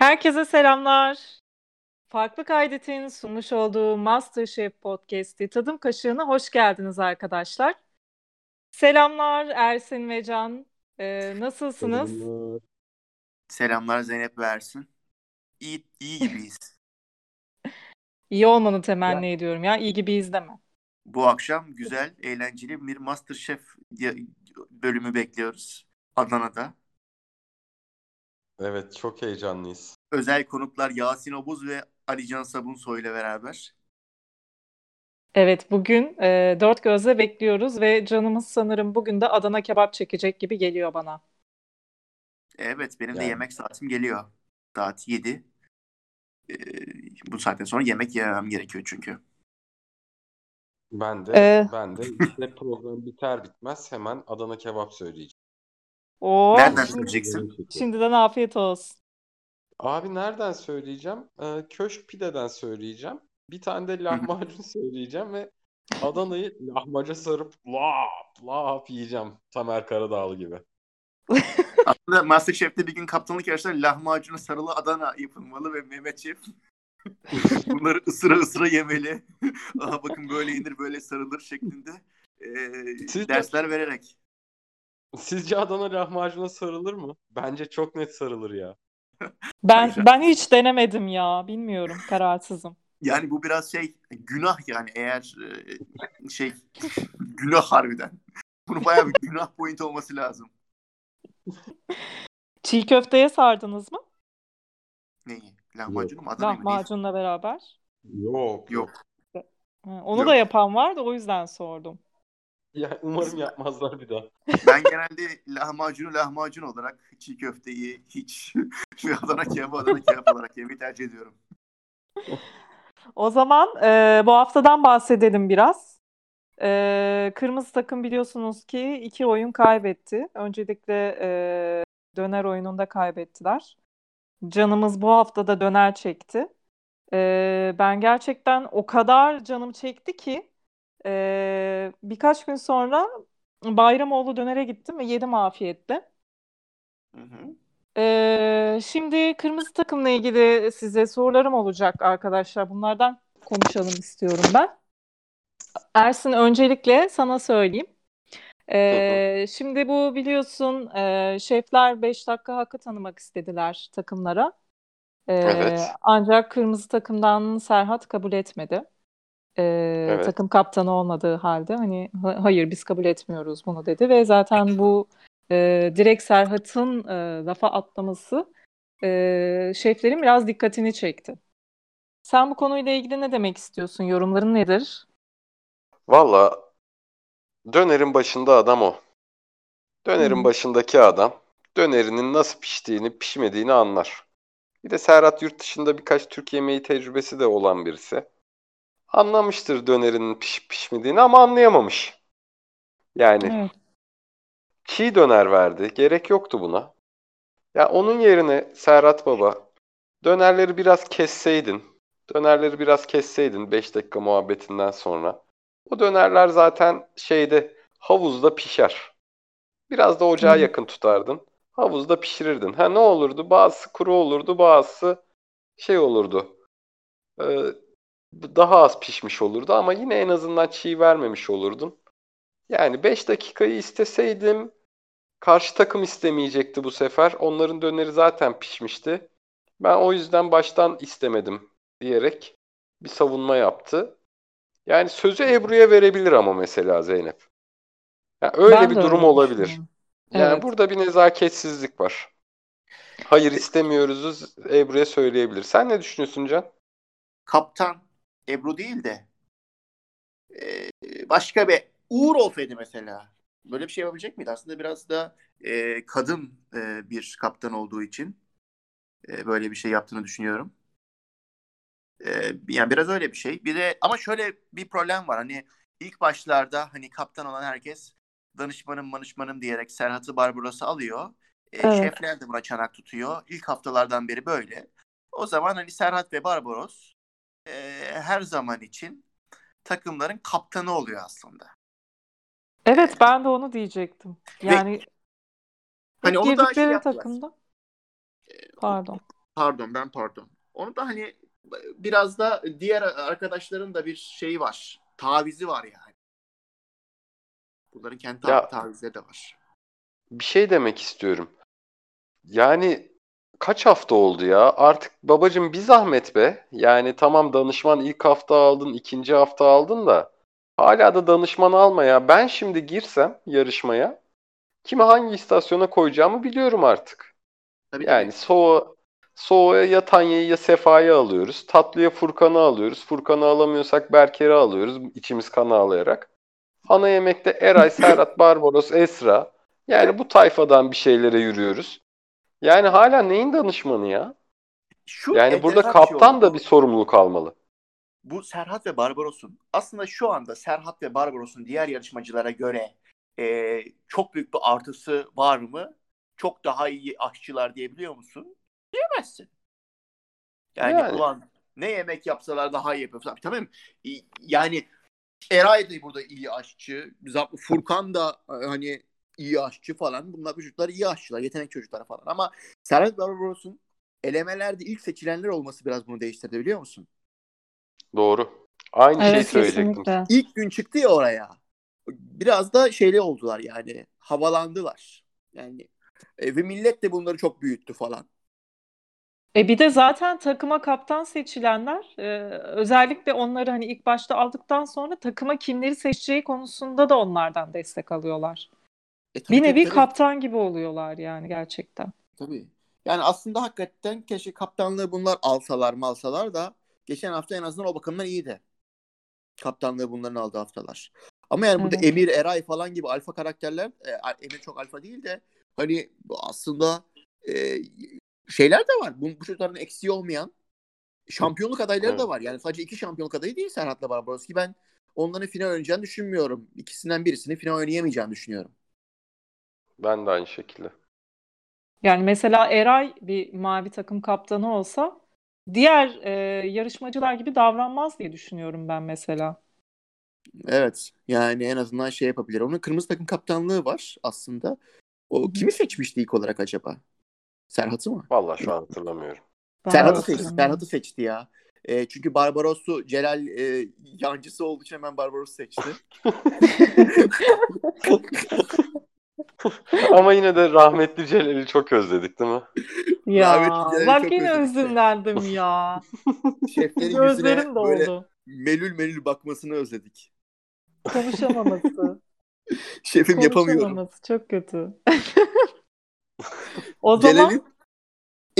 Herkese selamlar. Farklı Kaydet'in sunmuş olduğu MasterChef Podcast'i Tadım Kaşığı'na hoş geldiniz arkadaşlar. Selamlar Ersin ve Can. Ee, nasılsınız? Selamlar. Selamlar Zeynep ve Ersin. İyi, iyi gibiyiz. İyi olmanı temenni ediyorum ya. İyi gibiyiz deme. Bu akşam güzel, eğlenceli bir MasterChef ya- bölümü bekliyoruz Adana'da. Evet çok heyecanlıyız. Özel konuklar Yasin Obuz ve Alican Sabunsoy ile beraber. Evet bugün e, dört gözle bekliyoruz ve canımız sanırım bugün de Adana kebap çekecek gibi geliyor bana. Evet, benim de Yani. yemek saatim geliyor. Saat 7. Ee, bu saatten sonra yemek yemem gerekiyor çünkü. Ben de Ee, ben de işte program biter bitmez hemen Adana kebap söyleyeceğim. Oo, Nereden söyleyeceksin? şimdiden afiyet olsun. Abi nereden söyleyeceğim? Ee, köşk pideden söyleyeceğim. Bir tane de lahmacun söyleyeceğim ve Adana'yı lahmaca sarıp lap lap yiyeceğim. Tamer Karadağlı gibi. Aslında MasterChef'te bir gün kaptanlık yarışları lahmacunu sarılı Adana yapılmalı ve Mehmet Şef bunları ısıra ısıra yemeli. Aha bakın böyle yenir böyle sarılır şeklinde ee, Siz de- dersler vererek. Sizce Adana lahmacuna sarılır mı? Bence çok net sarılır ya. Ben ben hiç denemedim ya. Bilmiyorum. Kararsızım. Yani bu biraz şey günah yani eğer e, şey günah harbiden. Bunun bayağı bir günah point olması lazım. Çiğ köfteye sardınız mı? Neyi? Lahmacunu mu? Lahmacunla beraber. Yok Yok. Onu Yok. da yapan var da o yüzden sordum. Ya umarım yapmazlar bir daha. Ben genelde lahmacunu lahmacun olarak çiğ köfteyi hiç ve Adana kebabı Adana kebap olarak yemeyi tercih ediyorum. O zaman e, bu haftadan bahsedelim biraz. E, kırmızı takım biliyorsunuz ki iki oyun kaybetti. Öncelikle e, döner oyununda kaybettiler. Canımız bu hafta da döner çekti. E, ben gerçekten o kadar canım çekti ki e, birkaç gün sonra Bayramoğlu dönere gittim ve yedim afiyetle. Hı hı. Ee, şimdi kırmızı takımla ilgili size sorularım olacak arkadaşlar. Bunlardan konuşalım istiyorum ben. Ersin öncelikle sana söyleyeyim. Ee, şimdi bu biliyorsun e, şefler 5 dakika hakkı tanımak istediler takımlara. Ee, Evet. ancak kırmızı takımdan Serhat kabul etmedi. Ee, Evet. takım kaptanı olmadığı halde hani "Ha- hayır biz kabul etmiyoruz bunu dedi ve zaten bu e, direkt Serhat'ın e, lafa atlaması e, şeflerin biraz dikkatini çekti. Sen bu konuyla ilgili ne demek istiyorsun? Yorumların nedir? Valla dönerin başında adam o. Dönerin hı. başındaki adam dönerinin nasıl piştiğini, pişmediğini anlar. Bir de Serhat yurt dışında birkaç Türk yemeği tecrübesi de olan birisi. Anlamıştır dönerinin pişip pişmediğini ama anlayamamış. Yani Evet. çiğ döner verdi. Gerek yoktu buna. Ya onun yerine Serhat Baba dönerleri biraz kesseydin. Dönerleri biraz kesseydin 5 dakika muhabbetinden sonra. O dönerler zaten şeyde havuzda pişer. Biraz da ocağa Evet. yakın tutardın. Havuzda pişirirdin. Ha ne olurdu? Bazısı kuru olurdu, bazısı şey olurdu. Ee, daha az pişmiş olurdu ama yine en azından çiğ vermemiş olurdun. Yani 5 dakikayı isteseydim karşı takım istemeyecekti bu sefer. Onların döneri zaten pişmişti. Ben o yüzden baştan istemedim diyerek bir savunma yaptı. Yani sözü Ebru'ya verebilir ama mesela Zeynep. Ya öyle Ben bir durum öyle olabilir. Yani Evet. burada bir nezaketsizlik var. Hayır istemiyoruz Ebru'ya söyleyebilir. Sen ne düşünüyorsun Can? Kaptan Ebru değil de e, başka bir Uğur olsaydı mesela. Böyle bir şey yapabilecek miydi? Aslında biraz da e, kadın e, bir kaptan olduğu için e, böyle bir şey yaptığını düşünüyorum. E, yani biraz öyle bir şey. Bir de ama şöyle bir problem var. Hani ilk başlarda hani kaptan olan herkes danışmanım manışmanım diyerek Serhat'ı Barbaros'u alıyor. E, Evet. Şefler de buna çanak tutuyor. İlk haftalardan beri böyle. O zaman hani Serhat ve Barbaros e, her zaman için takımların kaptanı oluyor aslında. Evet ben de onu diyecektim. Ve Yani hani ilk onu da şey yaptılar. takımda pardon. pardon ben pardon. Onu da hani biraz da diğer arkadaşların da bir şeyi var. Tavizi var yani. Bunların kendi Ya- tavizleri de var. Bir şey demek istiyorum. Yani kaç hafta oldu ya? Artık babacım bir zahmet be. Yani tamam danışman ilk hafta aldın, ikinci hafta aldın da hala da danışman alma ya. Ben şimdi girsem yarışmaya kimi hangi istasyona koyacağımı biliyorum artık. Tabii Yani soğuğa, soğuğa ya Tanya'yı ya Sefa'yı alıyoruz. Tatlıya Furkan'ı alıyoruz. Furkan'ı alamıyorsak Berker'i alıyoruz içimiz kan ağlayarak. Ana yemekte Eray, Serhat, Barbaros, Esra. Yani bu tayfadan bir şeylere yürüyoruz. Yani hala neyin danışmanı ya? Şu Yani burada şey kaptan oldu. da bir sorumluluk almalı. bu Serhat ve Barbaros'un aslında şu anda Serhat ve Barbaros'un diğer yarışmacılara göre e, çok büyük bir artısı var mı? Çok daha iyi aşçılar diyebiliyor musun? Diyemezsin. Yani, Yani. ulan ne yemek yapsalar daha iyi yapıyor. Tabii, tamam. Yani Eray da burada iyi aşçı. Furkan da hani iyi aşçı falan. Bunlar bu çocuklar iyi aşçılar. Yetenek çocukları falan. Ama Serhat Barbaros'un elemelerde ilk seçilenler olması biraz bunu değiştirdi biliyor musun? Doğru. Aynı şeyi Evet söyleyecektim. kesinlikle. ilk gün çıktı ya oraya. Biraz da şeyli oldular yani. Havalandılar. Yani e, ve millet de bunları çok büyüttü falan. E bir de zaten takıma kaptan seçilenler e, özellikle onları hani ilk başta aldıktan sonra takıma kimleri seçeceği konusunda da onlardan destek alıyorlar. E, tabii, Bir nevi tabii, kaptan gibi oluyorlar yani gerçekten. tabii. Yani aslında hakikaten keşke kaptanlığı bunlar alsalar malsalar da geçen hafta en azından o bakımdan iyiydi. Kaptanlığı bunların aldığı haftalar. Ama yani burada Evet. Emir, Eray falan gibi alfa karakterler, e, Emir çok alfa değil de hani aslında e, şeyler de var. Bu, bu çocukların eksiği olmayan şampiyonluk adayları da Evet. var. Yani sadece iki şampiyonluk adayı değil Serhat'la Barbaros ki ben onların final oynayacağını düşünmüyorum. İkisinden birisini final oynayamayacağını düşünüyorum. Ben de aynı şekilde. Yani mesela Eray bir mavi takım kaptanı olsa diğer e, yarışmacılar gibi davranmaz diye düşünüyorum ben mesela. Evet. Yani en azından şey yapabilir. Onun kırmızı takım kaptanlığı var aslında. O kimi seçmişti ilk olarak acaba? Serhat'ı mı? Vallahi şu an hatırlamıyorum. Ben Serhat'ı seçti. Serhat'ı seçti ya. E, çünkü Barbaros'u Celal e, yancısı olduğu için hemen Barbaros'u seçti. Ama yine de rahmetli Celal'i çok özledik değil mi? Ya Rahmetli Celal'i bak çok yine özledik. özümlendim ya. Şeflerin yüzüne Gözlerim böyle doldu. melül melül bakmasını özledik. Konuşamaması. Şefim yapamıyorum. Konuşamaması çok kötü. O zaman Celal'in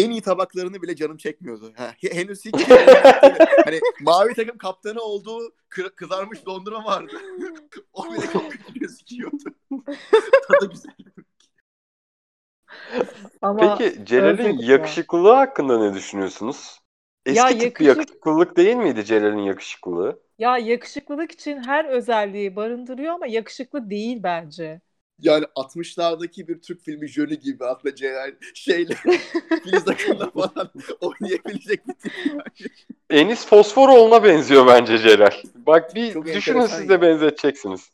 en iyi tabaklarını bile canım çekmiyordu. Ha, he- henüz hiç hani mavi takım kaptanı olduğu kı- kızarmış dondurma vardı. o bile çok kötü gözüküyordu. Tadı güzel. ama Peki Celal'in ya. yakışıklılığı hakkında ne düşünüyorsunuz? Eski Ya tip bir yakışık- yakışıklılık değil miydi Celal'in yakışıklılığı? ya yakışıklılık için her özelliği barındırıyor ama yakışıklı değil bence. Yani 60'lardaki bir Türk filmi Jöli gibi aslında Celal şeyle Filiz Akın'la falan oynayabilecek bir tip. yani. Enis Fosforoğlu'na benziyor bence Celal. Bak bir Çok düşünün siz de ya. benzeteceksiniz.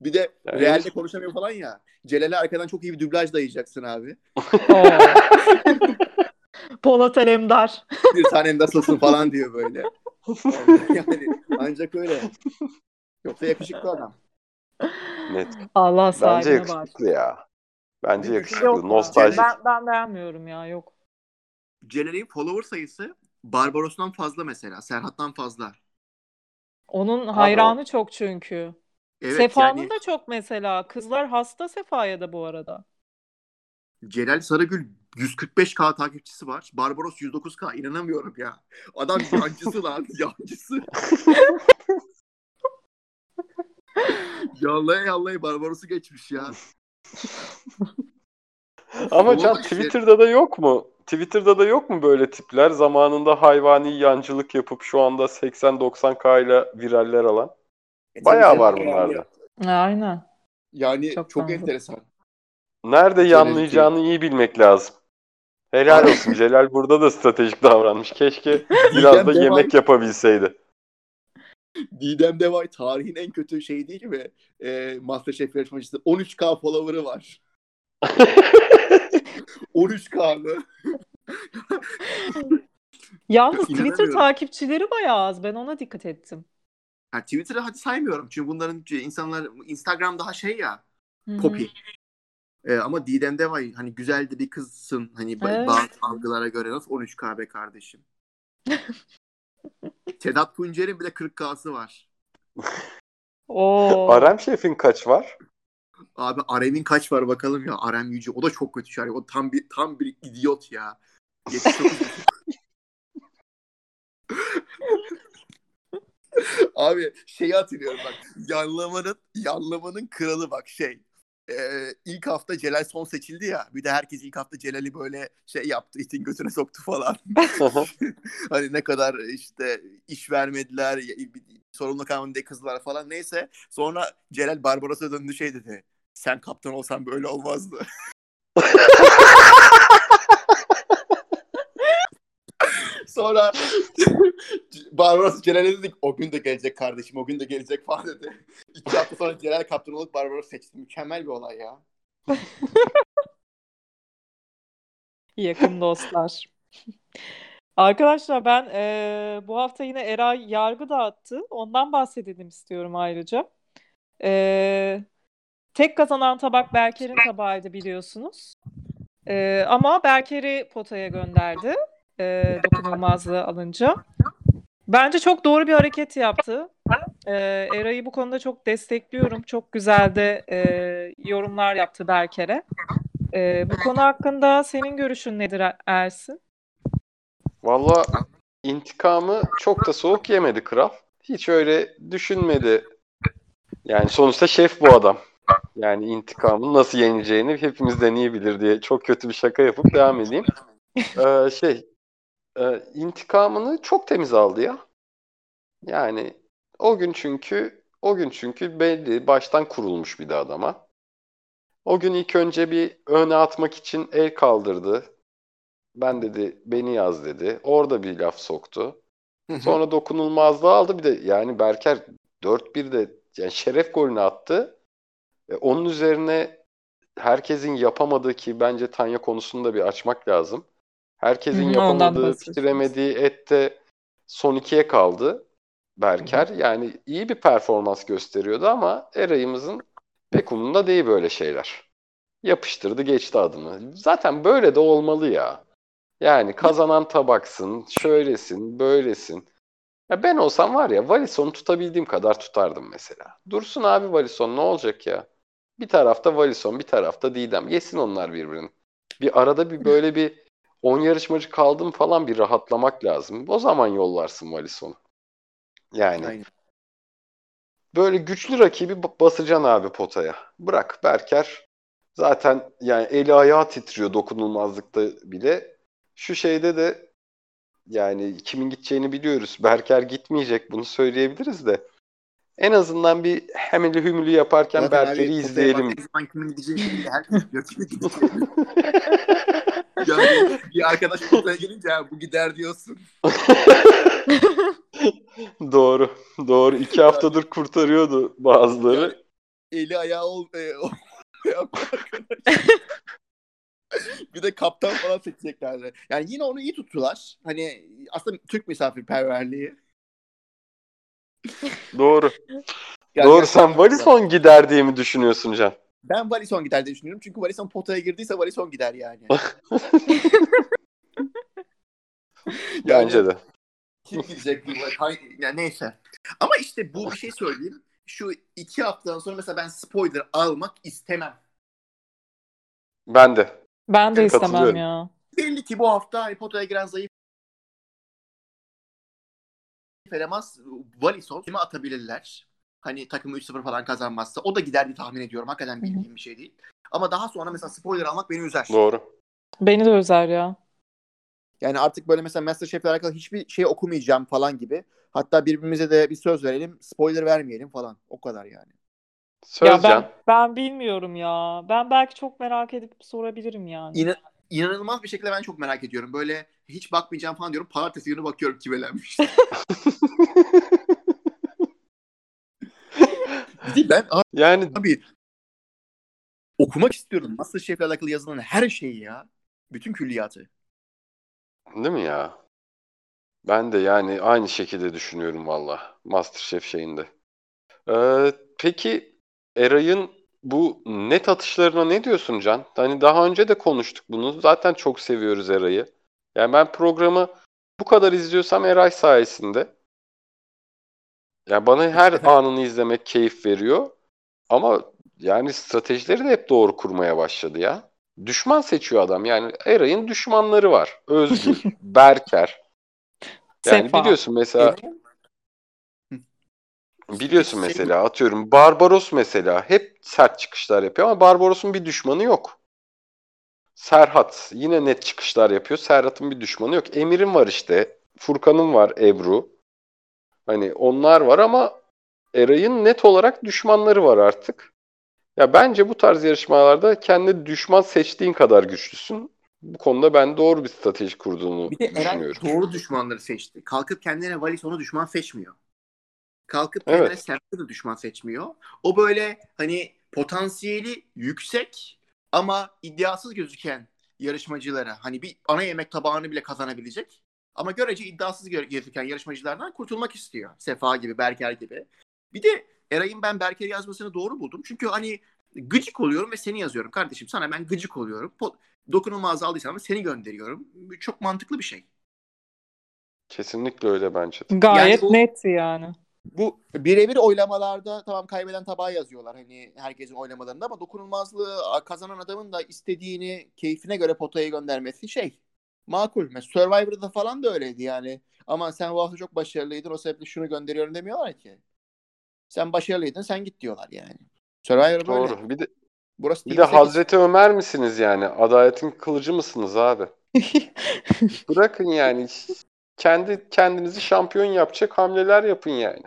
Bir de Yani realde henüz- konuşamıyor falan ya. Celal'e arkadan çok iyi bir dublaj dayayacaksın abi. Polat Alemdar. Bir tanem nasılsın falan diyor böyle. yani ancak öyle. Yoksa yakışıklı adam. Net. Allah Bence sahibine var. yakışıklı ya. Bence yakışıklı. Yok ya. Nostalji. Ben, ben beğenmiyorum ya yok. Celal'in follower sayısı Barbaros'tan fazla mesela. Serhat'tan fazla. Onun Abi hayranı çok çünkü. Evet Sefa'nın yani da çok mesela. Kızlar hasta Sefa'ya da bu arada. Celal Sarıgül 145k takipçisi var. Barbaros 109k. İnanamıyorum ya. Adam yancısı lan. Yancısı. yallaya yallaya Barbaros'u geçmiş ya. Ama Can işte. Twitter'da da yok mu? Twitter'da da yok mu böyle tipler? Zamanında hayvani yancılık yapıp şu anda 80-90k ile viraller alan. E, Bayağı var bunlarda. Aynen. Yani Çok çok, enteresan. Nerede yanlayacağını iyi bilmek lazım. Helal olsun. Celal burada da stratejik davranmış. Keşke biraz da yemek yapabilseydi. Didem Devay tarihin en kötü şeyi değil mi? E, Masterchef yarışmacısı. 13k follower'ı var. 13k mı? Yalnız Twitter takipçileri bayağı az. Ben ona dikkat ettim. Ha, Twitter'ı hadi saymıyorum. Çünkü bunların insanlar Instagram daha şey ya popi. Ee, ama Didem'de var hani güzel de bir kızsın hani Evet. bazı algılara göre nasıl 13K be kardeşim. Sedat Tuncer'in bile 40K'sı var. Oo. Arem Şef'in kaç var? Abi Arem'in kaç var bakalım ya. Arem Yüce o da çok kötü şarkı. O tam bir tam bir idiot ya. 79. Abi şeyi hatırlıyorum bak. Yanlamanın yanlamanın kralı bak şey. Ee, ilk hafta Celal son seçildi ya. Bir de herkes ilk hafta Celal'i böyle şey yaptı. itin götüne soktu falan. hani ne kadar işte iş vermediler, sorumlu diye kızlar falan neyse. Sonra Celal Barbaros'a döndü şey dedi. Sen kaptan olsan böyle olmazdı. Sonra Barbaros Celal'e dedik o gün de gelecek kardeşim o gün de gelecek falan dedi. İki hafta sonra Celal kaptan olup Barbaros seçti. Mükemmel bir olay ya. Yakın dostlar. Arkadaşlar ben eee, bu hafta yine Eray yargı dağıttı. Ondan bahsedelim istiyorum ayrıca. Eee, tek kazanan tabak Berker'in tabağıydı biliyorsunuz. Eee, ama Berker'i potaya gönderdi. Eee dokunulmazlığı alınca. Bence çok doğru bir hareket yaptı. Eee Eray'ı bu konuda çok destekliyorum. Çok güzel de eee, yorumlar yaptı Berker'e. Eee, bu konu hakkında senin görüşün nedir Er- Ersin? Valla intikamı çok da soğuk yemedi kral. Hiç öyle düşünmedi. Yani sonuçta şef bu adam. Yani intikamın nasıl yeneceğini hepimizden iyi bilir diye çok kötü bir şaka yapıp devam edeyim. Ee, şey, e, intikamını çok temiz aldı ya. Yani o gün çünkü o gün çünkü belli baştan kurulmuş bir de adama. O gün ilk önce bir öne atmak için el kaldırdı. Ben dedi beni yaz dedi. Orada bir laf soktu. Sonra dokunulmazlığı aldı. Bir de yani Berker 4-1'de yani şeref golünü attı. E, onun üzerine herkesin yapamadığı ki bence Tanya konusunu da bir açmak lazım. Herkesin Hı yapamadığı, bitiremediği ette son ikiye kaldı Berker. Yani iyi bir performans gösteriyordu ama Eray'ımızın pek umurunda değil böyle şeyler. Yapıştırdı geçti adını. Zaten böyle de olmalı ya. Yani kazanan tabaksın, şöylesin, böylesin. Ya ben olsam var ya Valison'u tutabildiğim kadar tutardım mesela. Dursun abi Valison ne olacak ya? Bir tarafta Valison, bir tarafta Didem. Yesin onlar birbirini. Bir arada bir böyle bir 10 yarışmacı kaldım falan bir rahatlamak lazım. O zaman yollarsın Valison'u. Yani Aynen. böyle güçlü rakibi ba- basacaksın abi potaya. Bırak Berker zaten yani eli ayağı titriyor dokunulmazlıkta bile. Şu şeyde de yani kimin gideceğini biliyoruz. Berker gitmeyecek bunu söyleyebiliriz de. En azından bir hemeli hümülü yaparken Zaten abi, Berker'i potaya izleyelim. zaman kimin gideceğini herkes. yani bir arkadaş potaya gelince "Ha, bu gider diyorsun. Doğru. Doğru. İki haftadır kurtarıyordu bazıları. Eli ayağı ol, e, ol- bir de kaptan falan seçeceklerdi. Yani yine onu iyi tuttular. Hani aslında Türk misafirperverliği. Doğru. Yani Doğru. Sen Valison gider diye mi düşünüyorsun Can? Ben Valison gider diye düşünüyorum. Çünkü Valison potaya girdiyse Valison gider yani. Bence de. Kim gidecek? Yani neyse. Ama işte bu bir şey söyleyeyim. Şu iki haftadan sonra mesela ben spoiler almak istemem. Ben de. Ben de istemem Katılıyorum. ya. Belli ki bu hafta hani potaya giren zayıf eleman Valison kime atabilirler? Hani takımı 3-0 falan kazanmazsa. O da gider diye tahmin ediyorum. Hakikaten bildiğim bir şey değil. Ama daha sonra mesela spoiler almak beni üzer. Doğru. Beni de üzer ya. Yani artık böyle mesela Masterchef'le alakalı hiçbir şey okumayacağım falan gibi. Hatta birbirimize de bir söz verelim. Spoiler vermeyelim falan. O kadar yani. Söz Ya ben Can. ben bilmiyorum ya. Ben belki çok merak edip sorabilirim yani. İna- inanılmaz bir şekilde ben çok merak ediyorum. Böyle hiç bakmayacağım falan diyorum. Pazartesi günü bakıyorum kim elenmiş. Değil, ben Yani abi okumak istiyorum. Masterchef'le alakalı yazılan her şeyi ya. Bütün külliyatı. Değil mi ya? Ben de yani aynı şekilde düşünüyorum valla. Masterchef şeyinde. Ee, peki Eray'ın bu net atışlarına ne diyorsun Can? Hani daha önce de konuştuk bunu. Zaten çok seviyoruz Eray'ı. Yani ben programı bu kadar izliyorsam Eray sayesinde. Yani bana her anını izlemek keyif veriyor. Ama yani stratejileri de hep doğru kurmaya başladı ya. Düşman seçiyor adam. Yani Eray'ın düşmanları var. Özgür, Berker. Yani Sefa. biliyorsun mesela biliyorsun Şey- mesela atıyorum Barbaros mesela hep sert çıkışlar yapıyor ama Barbaros'un bir düşmanı yok. Serhat yine net çıkışlar yapıyor. Serhat'ın bir düşmanı yok. Emir'in var işte. Furkan'ın var Ebru. Hani onlar var ama Eray'ın net olarak düşmanları var artık. Ya bence bu tarz yarışmalarda kendi düşman seçtiğin kadar güçlüsün. Bu konuda ben doğru bir strateji kurduğunu Bir de düşünüyorum. doğru düşmanları seçti. Kalkıp kendine Valis onu düşman seçmiyor. Kalkıp Evet. kendine Serhat'ı da düşman seçmiyor. O böyle hani potansiyeli yüksek ama iddiasız gözüken yarışmacılara hani bir ana yemek tabağını bile kazanabilecek ama görece iddiasız gö- gözüken yarışmacılardan kurtulmak istiyor. Sefa gibi, Berker gibi. Bir de Eray'ın ben Berker yazmasını doğru buldum. Çünkü hani gıcık oluyorum ve seni yazıyorum. Kardeşim sana ben gıcık oluyorum. Dokunulmaz aldıysam seni gönderiyorum. Çok mantıklı bir şey. Kesinlikle öyle bence. Gayet Yani bu- netti yani. Bu birebir oylamalarda tamam kaybeden tabağı yazıyorlar hani herkesin oylamalarında ama dokunulmazlığı kazanan adamın da istediğini keyfine göre potaya göndermesi şey makul. Mesela Survivor'da falan da öyleydi yani. Ama sen bu hafta çok başarılıydın o sebeple şunu gönderiyorum demiyorlar ki. Sen başarılıydın sen git diyorlar yani. Survivor böyle. Doğru. Bir de Burası bir de 8. Hazreti Ömer misiniz yani? Adaletin kılıcı mısınız abi? Bırakın yani. Kendi kendinizi şampiyon yapacak hamleler yapın yani.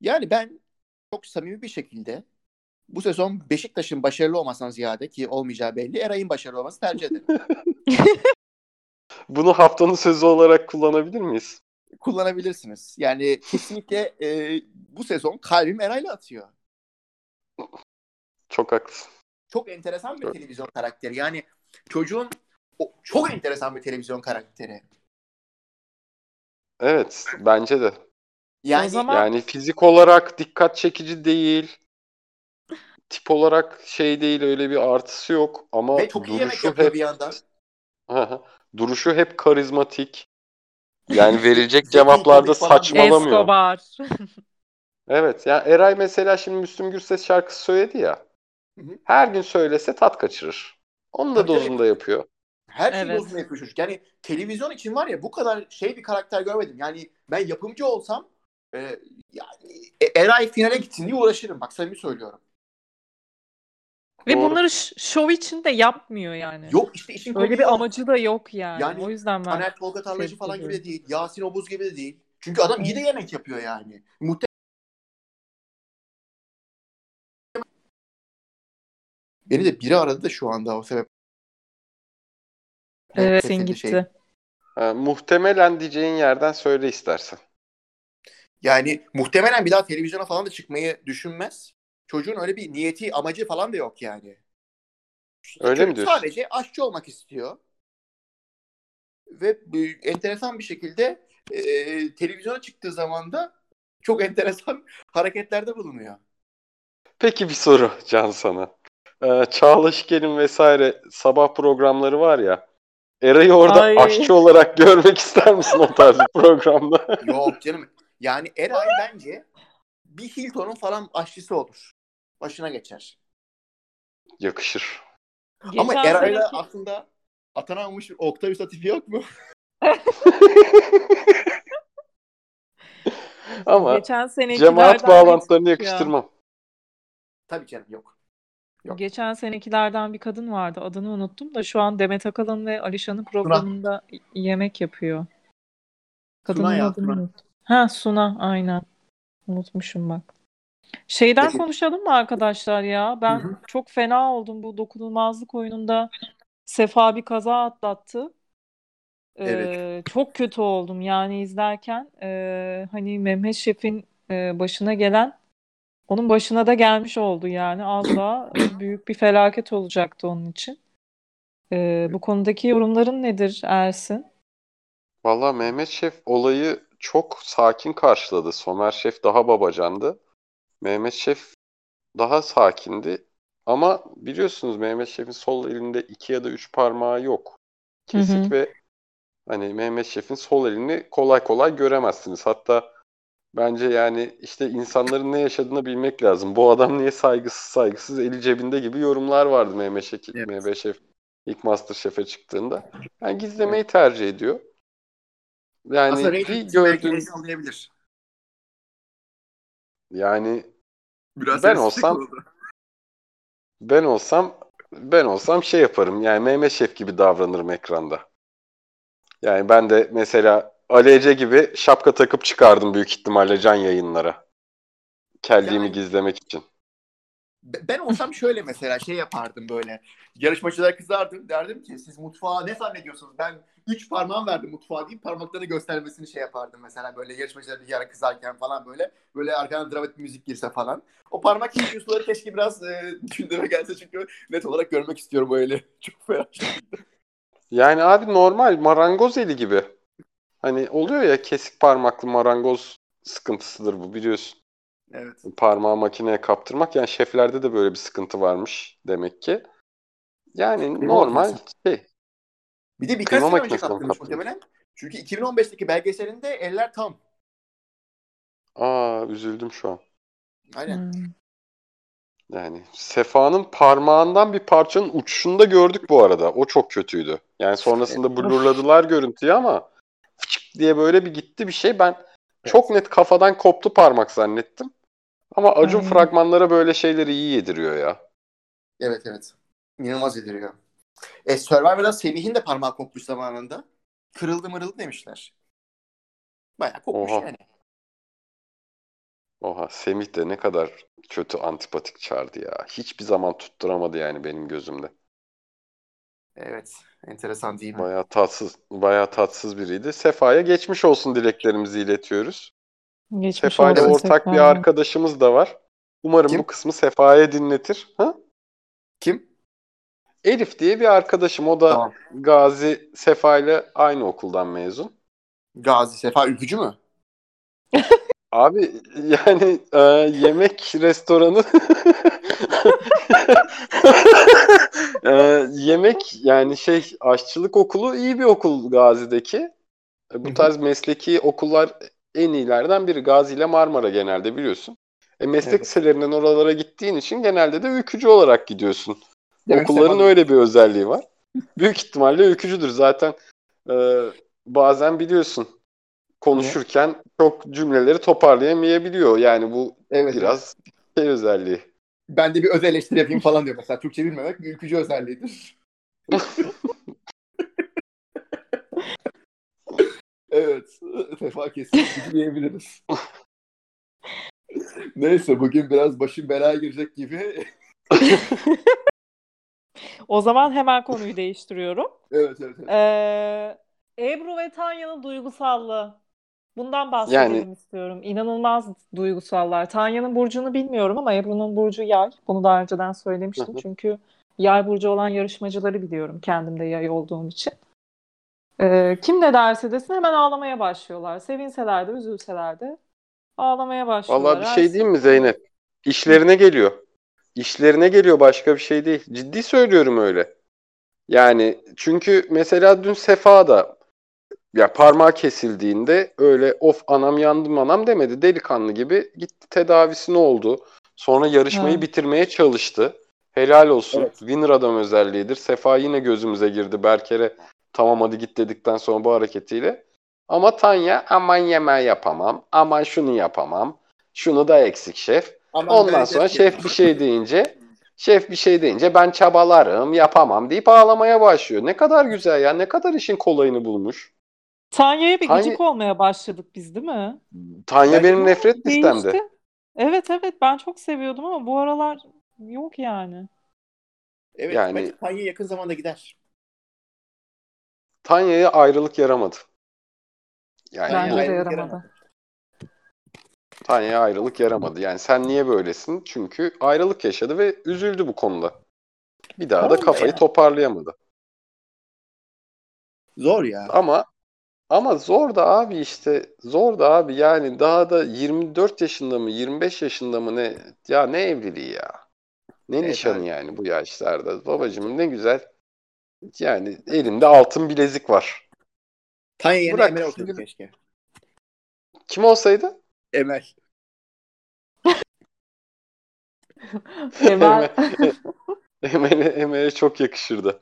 Yani ben çok samimi bir şekilde bu sezon Beşiktaş'ın başarılı olmasından ziyade ki olmayacağı belli Eray'ın başarılı olması tercih ederim. Bunu haftanın sözü olarak kullanabilir miyiz? kullanabilirsiniz. Yani kesinlikle e, bu sezon kalbim Eray'la atıyor. Çok haklısın. Çok enteresan bir Evet. televizyon karakteri. Yani çocuğun o, çok enteresan bir televizyon karakteri. Evet, bence de. Yani O zaman- Yani fizik olarak dikkat çekici değil. Tip olarak şey değil, öyle bir artısı yok ama ve çok iyi yemek duruşu yapıyor hep bir yandan. Duruşu hep karizmatik. Yani verilecek cevaplarda saçmalamıyor. Escobar. Evet, yani Eray mesela şimdi Müslüm Gürses şarkısı söyledi ya. Hı hı. Her gün söylese tat kaçırır. Onu da Tabii, dozunda yapıyor. Her şey Evet. dozunda yapıyor çocuk. Yani televizyon için var ya bu kadar şey bir karakter görmedim. Yani ben yapımcı olsam e, yani e, Eray finale gitsin diye uğraşırım. Bak samimi söylüyorum. Ve Doğru. bunları şov için de yapmıyor yani. Yok işte işin Öyle bir amacı da yok yani. Yani o yüzden ben Taner Tolga Tarlacı tebrik falan gibi de değil. Yasin Obuz gibi de değil. Çünkü adam iyi de yemek yapıyor yani. Muhtemelen Beni de biri aradı da şu anda o sebep. Evet, sen gitti. şey. Ha, muhtemelen diyeceğin yerden söyle istersen. Yani muhtemelen bir daha televizyona falan da çıkmayı düşünmez. Çocuğun öyle bir niyeti, amacı falan da yok yani. Öyle Çocuk mi diyorsun? Sadece aşçı olmak istiyor. Ve enteresan bir şekilde e, televizyona çıktığı zaman da çok enteresan hareketlerde bulunuyor. Peki bir soru Can sana. Ee, Çağla Şikel'in vesaire sabah programları var ya. Eray'ı orada Ay. aşçı olarak görmek ister misin o tarz bir programda? Yok canım. Yani Eray bence bir Hilton'un falan aşçısı olur. Başına geçer. Yakışır. Ama Geçen Eray'da seneki- aslında atanamamış bir Octavius Atifi yok mu? Ama geçen cemaat bağlantılarını çocuk ya. yakıştırmam. Tabii canım yok. Yok. Geçen senekilerden bir kadın vardı. Adını unuttum da şu an Demet Akalın ve Alişan'ın programında yemek yapıyor. Kadının Suna ya, adını Suna. unuttum. Ha Suna aynen. Unutmuşum bak. Şeyden Peki. konuşalım mı arkadaşlar ya? Ben Hı hı. çok fena oldum bu dokunulmazlık oyununda. Sefa bir kaza atlattı. Ee, Evet. çok kötü oldum yani izlerken. Ee, hani Mehmet Şef'in e, başına gelen onun başına da gelmiş oldu yani. Az daha büyük bir felaket olacaktı onun için. Ee, bu konudaki yorumların nedir Ersin? Valla Mehmet Şef olayı çok sakin karşıladı. Somer Şef daha babacandı. Mehmet Şef daha sakindi. Ama biliyorsunuz Mehmet Şef'in sol elinde iki ya da üç parmağı yok. Kesik Hı hı. ve hani Mehmet Şef'in sol elini kolay kolay göremezsiniz. Hatta bence yani işte insanların ne yaşadığını bilmek lazım. Bu adam niye saygısız saygısız eli cebinde gibi yorumlar vardı Mehmet Şef, Evet. Mehmet Şef ilk Masterchef'e çıktığında. Yani gizlemeyi tercih ediyor. Yani Aslında bir gördüğün yani Biraz Ben olsam- ben olsam ben olsam şey yaparım. Yani Mehmet Şef gibi davranırım ekranda. Yani ben de mesela Ali Ece gibi şapka takıp çıkardım büyük ihtimalle can yayınlara. Kelliğimi Yani- gizlemek için. Be- Ben olsam şöyle mesela şey yapardım böyle. Yarışmacılara kızardım. Derdim ki siz mutfağa ne zannediyorsunuz? Ben üç parmağım verdim mutfağa deyip parmaklarını göstermesini şey yapardım mesela böyle yarışmacılar bir yara kızarken falan böyle. Böyle arkadan dramatik müzik girse falan. O parmak suları keşke biraz e, gündeme gelse çünkü net olarak görmek istiyorum böyle. Çok fena. Yani abi normal marangoz eli gibi. Hani oluyor ya kesik parmaklı marangoz sıkıntısıdır bu biliyorsun. Evet. Parmağı makineye kaptırmak. Yani şeflerde de böyle bir sıkıntı varmış demek ki. Yani Kıyma normal makinesi. şey. Bir de birkaç sene önce kaptırmış kaptırmış. muhtemelen. Çünkü 2015'teki belgeselinde eller tam. Aa üzüldüm şu an. Aynen. Hmm. Yani Sefa'nın parmağından bir parçanın uçuşunu da gördük bu arada. O çok kötüydü. Yani sonrasında blurladılar görüntüyü ama fıçık diye böyle bir gitti bir şey. Ben çok net kafadan koptu parmak zannettim. Ama Acun Aynen. fragmanlara böyle şeyleri iyi yediriyor ya. Evet evet. İnanılmaz ediliyor. E, Survivor'da Semih'in de parmağı kopmuş zamanında. Kırıldı mırıldı demişler. Bayağı kopmuş Oha. yani. Oha Semih de ne kadar kötü antipatik çağırdı ya. Hiçbir zaman tutturamadı yani benim gözümde. Evet. Enteresan değil mi? Bayağı tatsız, bayağı tatsız biriydi. Sefa'ya geçmiş olsun dileklerimizi iletiyoruz. Geçmiş Sefa ile olsun ortak bir Sefa. arkadaşımız da var. Umarım Kim? bu kısmı Sefa'ya dinletir. Ha? Kim? Elif diye bir arkadaşım. O da Tamam. Gazi Sefa ile aynı okuldan mezun. Gazi Sefa Ülkücü mü? Abi yani e, yemek restoranı E, yemek yani şey aşçılık okulu iyi bir okul Gazi'deki. E, Bu tarz mesleki okullar en iyilerden biri. Gazi ile Marmara genelde biliyorsun. E, meslek Evet. liselerinden oralara gittiğin için genelde de ülkücü olarak gidiyorsun. Demek Okulların Sefa- öyle bir özelliği var. Büyük ihtimalle öykücüdür. Zaten e, bazen biliyorsun konuşurken çok cümleleri toparlayamayabiliyor. Yani bu Evet. biraz şey özelliği. Ben de bir öz eleştiri yapayım falan diyor mesela. Türkçe bilmemek bir ülkücü özelliğidir. evet. Sefa kesin diyebiliriz. Neyse bugün biraz başım belaya girecek gibi. O zaman hemen konuyu değiştiriyorum. evet evet. evet. Ee, Ebru ve Tanya'nın duygusallığı. Bundan bahsedelim Yani- istiyorum. İnanılmaz duygusallar. Tanya'nın burcunu bilmiyorum ama Ebru'nun burcu yay. Bunu daha önceden söylemiştim. Çünkü yay burcu olan yarışmacıları biliyorum. Kendim de yay olduğum için. Ee, kim ne derse desin hemen ağlamaya başlıyorlar. Sevinseler de üzülseler de ağlamaya başlıyorlar. Vallahi bir şey diyeyim mi Zeynep? İşlerine geliyor. İşlerine geliyor başka bir şey değil. Ciddi söylüyorum öyle. Yani çünkü mesela dün Sefa da ya parmağı kesildiğinde öyle of anam yandım anam demedi. Delikanlı gibi gitti tedavisini oldu. Sonra yarışmayı Evet. bitirmeye çalıştı. Helal olsun. Evet. Winner adam özelliğidir. Sefa yine gözümüze girdi. Berker'e tamam hadi git dedikten sonra bu hareketiyle. Ama Tanya aman yemeği yapamam. Aman şunu yapamam. Şunu da eksik şef. Aman Ondan sonra şef bir şey deyince şef bir şey deyince ben çabalarım yapamam deyip ağlamaya başlıyor. Ne kadar güzel ya. Ne kadar işin kolayını bulmuş. Tanya'ya bir Tanya- gıcık olmaya başladık biz değil mi? Tanya Bence benim nefret listemde. Değişti. Evet evet ben çok seviyordum ama bu aralar yok yani. Evet Yani- bence Tanya yakın zamanda gider. Tanya'ya ayrılık yaramadı. Yani Tanya Bence de ayrılık yaramadı. Tanya'ya ayrılık yaramadı. Yani sen niye böylesin? Çünkü ayrılık yaşadı ve üzüldü bu konuda. Bir daha da Tamam da kafayı yani. toparlayamadı. Zor ya. Ama Ama zor da abi işte zor da abi yani daha da 24 yaşında mı 25 yaşında mı ne ya ne evliliği ya. Ne Evet nişanı abi. yani bu yaşlarda. Babacığım ne güzel. Yani elinde altın bilezik var. Tanya yerine Bırak, Emel olsaydı keşke. Kim olsaydı? Emel. Emel Emel'e Emel'e çok yakışırdı.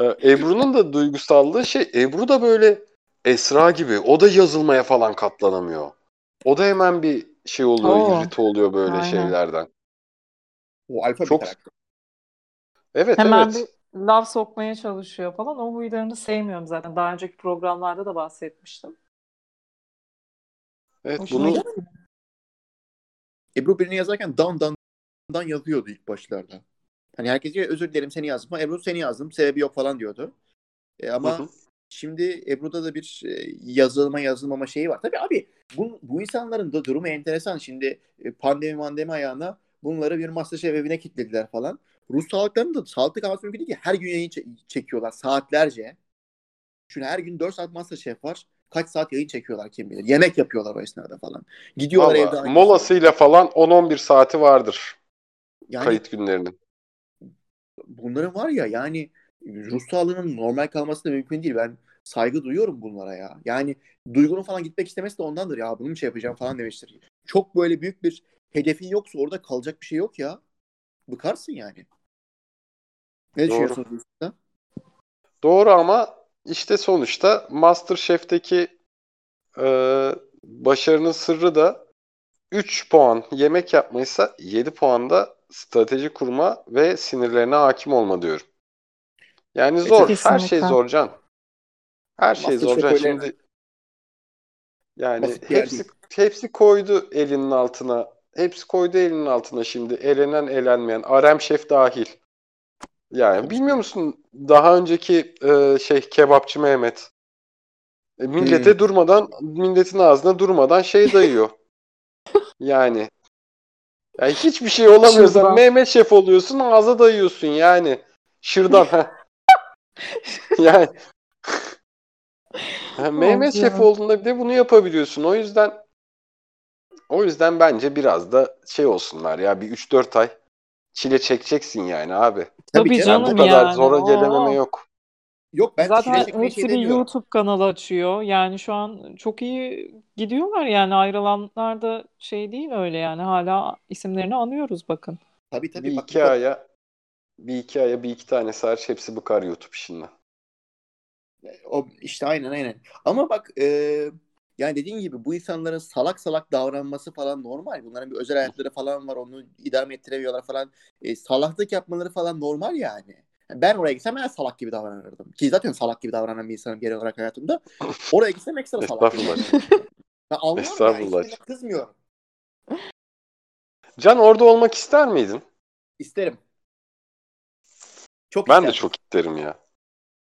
Ee, Ebru'nun da duygusallığı şey Ebru da böyle Esra gibi. O da yazılmaya falan katlanamıyor. O da hemen bir şey oluyor, Oo. irrite oluyor böyle Aynen. şeylerden. O alfa Çok- bir karakter. Evet hemen evet. bir laf sokmaya çalışıyor falan. O huylarını sevmiyorum zaten. Daha önceki programlarda da bahsetmiştim. Evet Hoşuma bunu. Ebru birini yazarken dan dan dan yazıyordu ilk başlarda. Hani herkes diyor özür dilerim seni yazdım. Ama Ebru seni yazdım. Sebebi yok falan diyordu. E, ama Hı hı. şimdi Ebru'da da bir e, yazılma yazılmama şeyi var. Tabii abi bu, bu insanların da durumu enteresan. Şimdi e, pandemi mandemi ayağına bunları bir Masterchef evine kilitlediler falan. Rus sağlıklarının da sağlıklı kalması mümkün değil ki. Her gün yayın çe- çekiyorlar saatlerce. Çünkü her gün 4 saat Masterchef var. Kaç saat yayın çekiyorlar kim bilir. Yemek yapıyorlar o esnada falan. Gidiyorlar Valla evde molasıyla falan 10-11 saati vardır Yani kayıt günlerinin. bunların var ya yani ruh sağlığının normal kalması da mümkün değil. Ben saygı duyuyorum bunlara ya. Yani duygunun falan gitmek istemesi de ondandır ya. Bunu mu şey yapacağım falan demiştir. Çok böyle büyük bir hedefin yoksa orada kalacak bir şey yok ya. Bıkarsın yani. Ne Doğru. Doğru ama işte sonuçta MasterChef'teki e, başarının sırrı da 3 puan yemek yapmaysa 7 puan da strateji kurma ve sinirlerine hakim olma diyorum. Yani zor. Her şey Kesinlikle. zor Can. Her şey zor Can. Şimdi yani basit hepsi hepsi koydu elinin altına. Hepsi koydu elinin altına şimdi. Elenen elenmeyen. Arem Şef dahil. Yani bilmiyor musun daha önceki e, şey kebapçı Mehmet. E, millete Hmm. durmadan milletin ağzına durmadan şey dayıyor. yani. Yani hiçbir şey olamıyorsan Şırdan. Mehmet Şef oluyorsun ağza dayıyorsun yani. Şırdan. ha. yani. Ha, Mehmet. Şef olduğunda bir de bunu yapabiliyorsun. O yüzden o yüzden bence biraz da şey olsunlar ya bir 3-4 ay çile çekeceksin yani abi. Tabii Tabii canım, canım bu kadar yani. zora Oo. gelememe yok. Yok ben Zaten çile çekmeyi hepsi şey bir. YouTube kanalı açıyor. Yani şu an çok iyi gidiyorlar yani ayrılanlar da şey değil öyle yani hala isimlerini anıyoruz bakın. Tabii tabii. Bir bak, iki aya bir iki aya bir iki tane hariç hepsi bıkar YouTube işinden. O işte aynen aynen. Ama bak e, yani dediğin gibi bu insanların salak salak davranması falan normal. Bunların bir özel hayatları falan var. Onu idame ettiremiyorlar falan. E, salaklık yapmaları falan normal yani. Yani Ben oraya gitsem ben salak gibi davranırdım. Ki zaten salak gibi davranan bir insanım genel olarak hayatımda. Oraya gitsem ekstra salak Estağfurullah. Ben ya. Estağfurullah. hiçbirine kızmıyorum. Can orada olmak ister miydin? İsterim. Çok Ben de isterim. çok isterim ya.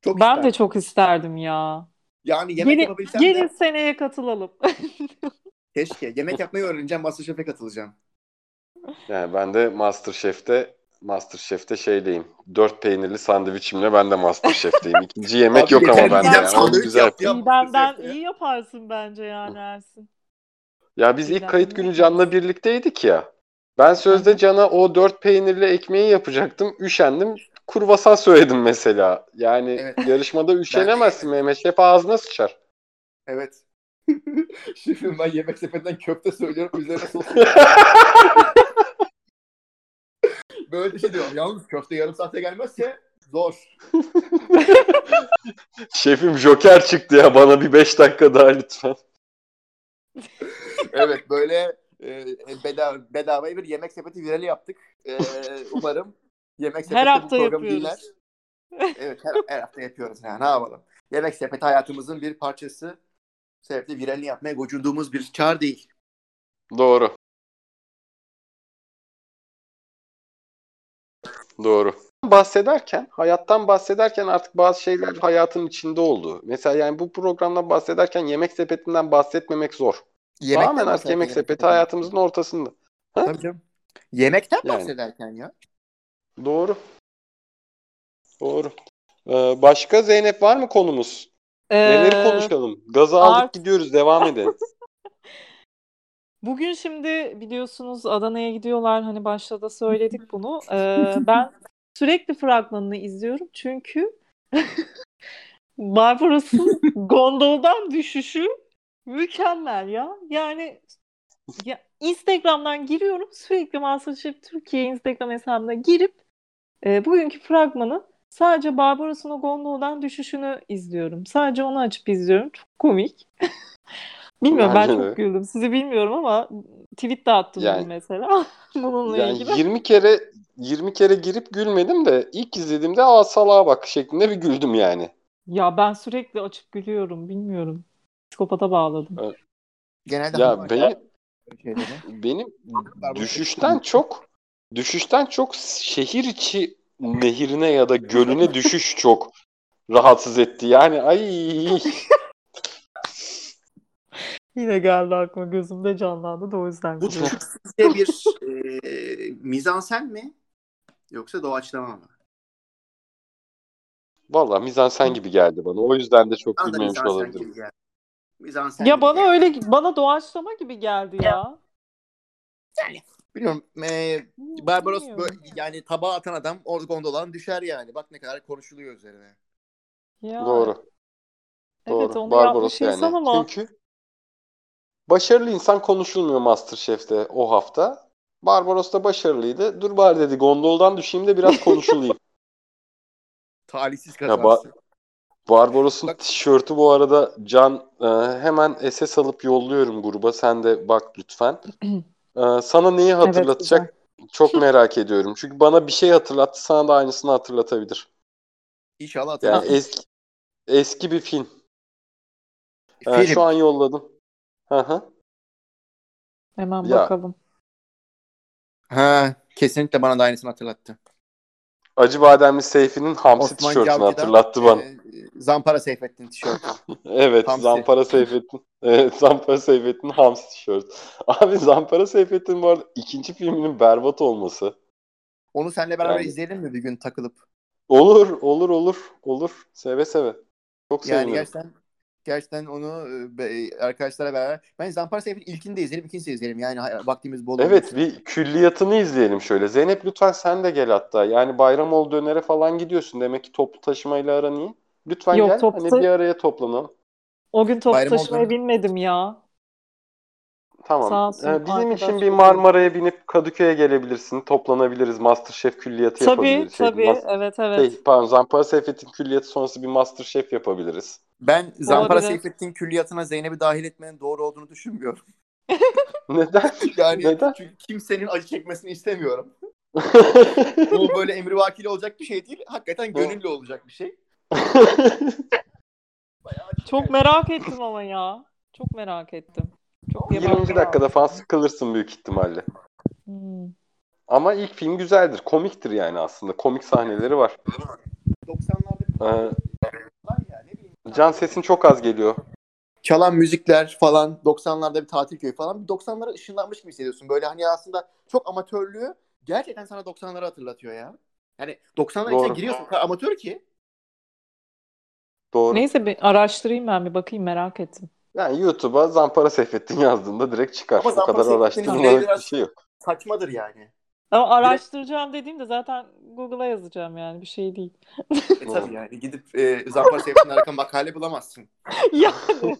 Çok Ben isterim. de çok isterdim ya. Yani yemek Gelin, yapabilsem gelin de seneye katılalım. keşke. Yemek yapmayı öğreneceğim. Masterchef'e katılacağım. Yani ben de Masterchef'te Masterchef'te şeydeyim. Dört peynirli sandviçimle ben de Masterchef'teyim. İkinci yemek Abi yok ama bende yani. Sandviç güzel yaptı ya. yapayım. İyi yaparsın bence yani Ersin. Ya biz ilk kayıt günü. Can'la birlikteydik ya. Ben sözde. Can'a o dört peynirli ekmeği yapacaktım. Üşendim. Kurvasan söyledim mesela. Yani Evet. yarışmada üşenemezsin. Mehmet Şef ağzına sıçar. Evet. Şimdi ben yemek sepetinden köfte söylüyorum üzerine sos. Böyle şey diyorum. Yalnız köfte yarım saate gelmezse zor. Şefim Joker çıktı ya bana bir beş dakika daha lütfen. Evet böyle e, bedava, bedavaya bir yemek sepeti virali yaptık. E, umarım yemek sepeti Her bu hafta programı yapıyoruz. dinler. Evet her, her hafta yapıyoruz ya ne yapalım. Yemek sepeti hayatımızın bir parçası. Sebeple viralini yapmaya gocunduğumuz bir kar değil. Doğru. Doğru. Bahsederken, hayattan bahsederken artık bazı şeyler hayatın içinde oldu. Mesela yani bu programda bahsederken yemek sepetinden bahsetmemek zor. Yemekten Tamamen artık yemek sepeti hayatımızın ortasında. Tabii canım. Yemekten Yani. bahsederken ya. Doğru. Doğru. Ee, başka Zeynep var mı konumuz? Neleri Ee, konuşalım? Gazı aldık art- gidiyoruz. Devam edelim. Bugün şimdi biliyorsunuz Adana'ya gidiyorlar. Hani başta da söyledik bunu. Ee, ben sürekli fragmanını izliyorum. Çünkü Barbaros'un gondoldan düşüşü mükemmel ya. Yani ya Instagram'dan giriyorum. Sürekli MasterChef Türkiye Instagram hesabına girip e, bugünkü fragmanı sadece Barbaros'un o gondoldan düşüşünü izliyorum. Sadece onu açıp izliyorum. Çok komik. Bilmiyorum ben Bence çok de. güldüm. Sizi bilmiyorum ama tweet de attım Yani- mesela bununla Yani ilgili. 20 kere 20 kere girip gülmedim de ilk izlediğimde aa salağa bak şeklinde bir güldüm yani. Ya ben sürekli açıp gülüyorum. Bilmiyorum. Psikopata bağladım. Genelde Ya benim şeyleri. benim düşüşten çok düşüşten çok şehir içi nehirine ya da gölüne düşüş çok rahatsız etti. Yani ay Yine geldi aklıma gözümde canlandı da o yüzden Bu çocuk sizce bir e, mizansen mi? Yoksa doğaçlama mı? Valla mizansen gibi geldi bana. O yüzden de çok Bana mizansen olabilirim. Mizansen Ya bana geldi. öyle bana doğaçlama gibi geldi ya. Bilmiyorum. E, Barbaros böyle, yani tabağa atan adam orada gondolan düşer yani. Bak ne kadar konuşuluyor üzerine. Ya, Doğru. Evet Doğru. onu Barbaros yapmış insan yani. ama Çünkü başarılı insan konuşulmuyor MasterChef'te o hafta. Barbaros da başarılıydı. Dur bari dedi gondoldan düşeyim de biraz konuşulayım. Talihsiz Ya kazası. ba- Barbaros'un Bak- tişörtü bu arada Can e, hemen SS alıp yolluyorum gruba. Sen de bak lütfen. E, sana neyi hatırlatacak çok merak ediyorum. Çünkü bana bir şey hatırlattı. Sana da aynısını hatırlatabilir. İnşallah Yani hatırlar. eski eski bir film. E, Film. şu an yolladım. Hı hı. hemen Ya. bakalım. Ha, kesinlikle bana da aynısını hatırlattı. Acı Bademli Seyfi'nin Hamsi Osman tişörtünü Cavcı'dan, hatırlattı bana. e, Zampara Seyfettin tişörtü. Evet, Hamsi. Zampara Seyfettin. Evet, Zampara Seyfettin Hamsi tişört. Abi Zampara Seyfettin bu arada ikinci filminin berbat olması. Onu seninle beraber Yani- izleyelim mi bir gün takılıp? Olur, olur, olur, olur. Seve seve. Çok Yani sevinirim. gerçekten gerçekten onu e, be- arkadaşlara beraber ben Zampara Seyfettin ilkini de izleyelim, ikinci de izleyelim. Yani vaktimiz bol Evet, olursa. bir külliyatını izleyelim şöyle. Zeynep lütfen sen de gel hatta. Yani Bayramoğlu Döner'e falan gidiyorsun. Demek ki toplu taşımayla aran iyi. Lütfen Yok, gel. toplu Hani bir araya toplanalım. O gün top Bayram taşımaya olduğunu- binmedim ya. Tamam. Sağ olsun Ee, bizim için bir Marmara'ya binip Kadıköy'e gelebilirsin. Toplanabiliriz. Masterchef külliyatı Tabii yapabiliriz. Şey, tabii mas- evet evet. şey, pardon, Zampara Seyfettin külliyatı sonrası bir Masterchef yapabiliriz. Ben Zampara Olabilir. Seyfettin külliyatına Zeynep'i dahil etmenin doğru olduğunu düşünmüyorum. Neden? Yani Neden? çünkü kimsenin acı çekmesini istemiyorum. Bu böyle emrivakili olacak bir şey değil. Hakikaten gönüllü olacak bir şey. Çok merak ettim ama ya. Çok merak ettim. Çok diye 20. baktım. dakikada falan sıkılırsın büyük ihtimalle. Hmm. Ama ilk film güzeldir. Komiktir yani aslında. Komik sahneleri var. 90'larda bir Ee, var ya ne bileyim. Can sesin çok az geliyor. Çalan müzikler falan 90'larda bir tatil köyü falan bir 90'lara ışınlanmış gibi hissediyorsun. Böyle hani aslında çok amatörlüğü gerçekten sana 90'ları hatırlatıyor ya. Yani 90'lar içine giriyorsun. Amatör ki. Doğru. Neyse bir araştırayım ben bir bakayım merak ettim. Yani YouTube'a Zampara Seyfettin yazdığında direkt çıkar. Ama o kadar Zampara Seyfettin'in araştırılmalık bir şey yok. Saçmadır yani. Ama araştıracağım dediğimde zaten Google'a yazacağım yani bir şey değil. E tabii yani gidip e, Zampara Seyfettin'in arka makale bulamazsın. yani.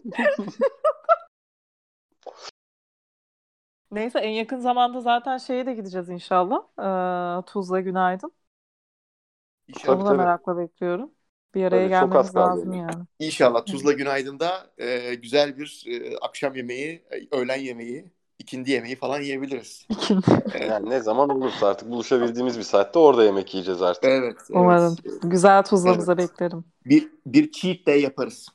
Neyse en yakın zamanda zaten şeye de gideceğiz inşallah. Ee, Tuzla Günaydın. İnşallah. Onu da tabii. merakla bekliyorum. Bir araya çok gelmemiz az kaldı lazım yani. İnşallah Tuzla Günaydın'da e, güzel bir e, akşam yemeği, e, öğlen yemeği, ikindi yemeği falan yiyebiliriz. Yani ne zaman olursa artık buluşabildiğimiz bir saatte orada yemek yiyeceğiz artık. Evet. evet. Umarım. Güzel Tuzla'mıza Evet. beklerim. Bir, bir cheat day yaparız.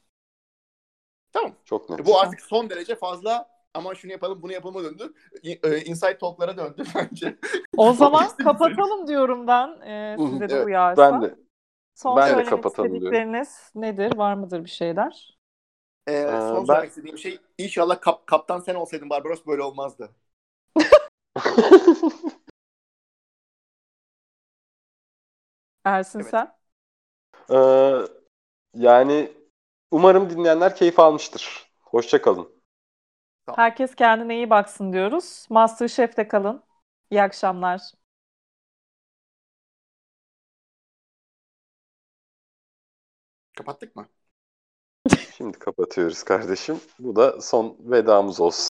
Tamam. Çok net. Bu artık son derece fazla ama şunu yapalım bunu yapalım döndü. E, Inside Talk'lara döndü bence. O zaman kapatalım diyorum ben. Ee, size de Evet, uyarsa. Ben de. Son ben de söylemek kapatalım diyorum. istedikleriniz nedir? Var mıdır bir şeyler? Ee, son ben- söylemek istediğim şey inşallah kap- kaptan sen olsaydın Barbaros böyle olmazdı. Ersin Evet. sen? Ee, yani Umarım dinleyenler keyif almıştır. Hoşçakalın. Herkes kendine iyi baksın diyoruz. Masterchef'te kalın. İyi akşamlar. Kapattık mı? Şimdi kapatıyoruz kardeşim. Bu da son vedamız olsun.